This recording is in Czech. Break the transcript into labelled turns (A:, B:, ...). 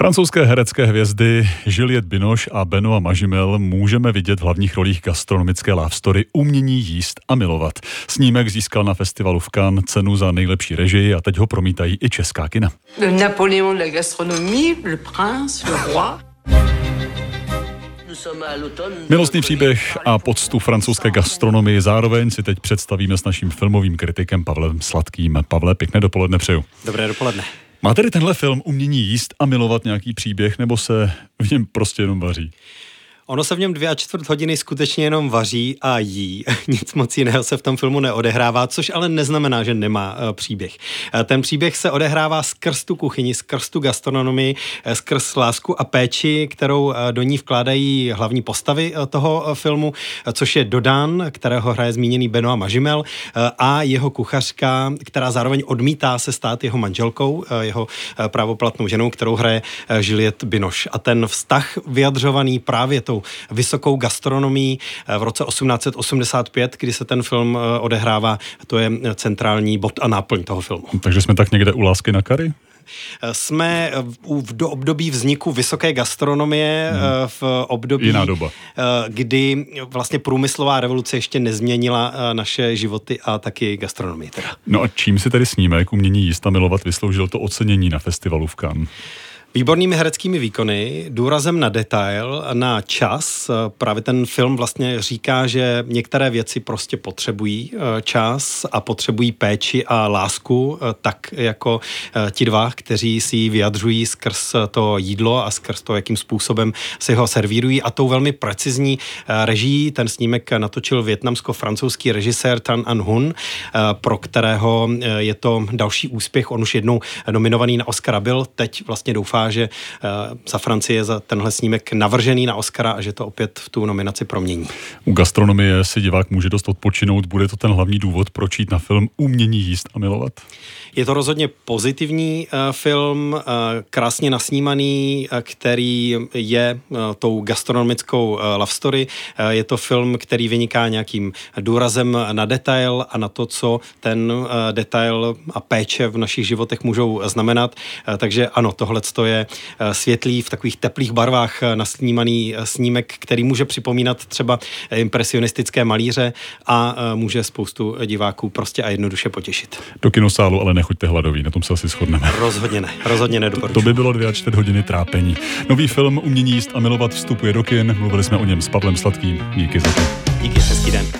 A: Francouzské herecké hvězdy Juliette Binoche a Benoit Mažimel můžeme vidět v hlavních rolích gastronomické love story Umění jíst a milovat. Snímek získal na festivalu v Cannes cenu za nejlepší režii a teď ho promítají i česká kina.
B: Napoléon de la gastronomie, le prince, le roi.
A: Milostný příběh a poctu francouzské gastronomii zároveň si teď představíme s naším filmovým kritikem Pavlem Sladkým. Pavle, pěkné dopoledne přeju.
C: Dobré dopoledne.
A: Má tedy tenhle film umění jíst a milovat nějaký příběh, nebo se v něm prostě jenom vaří?
C: Ono se v něm dvě a čtvrt hodiny skutečně jenom vaří a jí. Nic moc jiného se v tom filmu neodehrává, což ale neznamená, že nemá uh, příběh. Uh, ten příběh se odehrává skrz tu kuchyni, skrz tu gastronomii, uh, skrz lásku a péči, kterou do ní vkládají hlavní postavy toho filmu, což je Dodan, kterého hraje zmíněný Benoit Mažimel, a jeho kuchařka, která zároveň odmítá se stát jeho manželkou, jeho právoplatnou ženou, kterou hraje Juliette Binoche. A ten vztah vyjadřovaný právě tou tou vysokou gastronomí v roce 1885, kdy se ten film eh, odehrává. To je centrální bod a náplň toho filmu.
A: Takže jsme tak někde u lásky na kary?
C: Eh, jsme v do období vzniku vysoké gastronomie, hmm. v období,
A: Jiná doba.
C: kdy vlastně průmyslová revoluce ještě nezměnila naše životy a taky gastronomii. Teda.
A: No a čím si tedy snímek Umění jíst a milovat vysloužil to ocenění na festivalu v Cannes?
C: Výbornými hereckými výkony, důrazem na detail, na čas. Právě ten film vlastně říká, že některé věci prostě potřebují eh, čas a potřebují péči a lásku, eh, tak jako eh, ti dva, kteří si ji vyjadřují skrz to jídlo a skrz to, jakým způsobem si ho servírují. A tou velmi precizní režií ten snímek natočil větnamsko-francouzský režisér Tan An Hun, pro kterého je to další úspěch. On už jednou nominovaný na Oscara byl, teď vlastně doufá, že eh, za Francii je za tenhle snímek navržený na Oscara a že to opět v tu nominaci promění.
A: U gastronomie si divák může dost odpočinout. Bude to ten hlavní důvod, proč jít na film Umění jíst a milovat?
C: Je to rozhodně pozitivní uh, film, uh, krásně nasnímaný, který je tou gastronomickou love story. Je to film, který vyniká nějakým důrazem na detail a na to, co ten detail a péče v našich životech můžou znamenat. Takže ano, tohle je je eh, světlý, v takových teplých barvách eh, nasnímaný eh, snímek, který může připomínat třeba impresionistické malíře a může spoustu diváků prostě a jednoduše potěšit.
A: Do kinosálu ale nechoďte hladoví, na tom se asi shodneme.
C: Rozhodně ne, rozhodně nedoporučuji.
A: To by bylo dvě a čtvrt hodiny trápení. Nový film Umění jíst a milovat vstupuje do kin, mluvili jsme o něm s Pavlem Sladkým. Díky za to.
C: Díky, hezký den.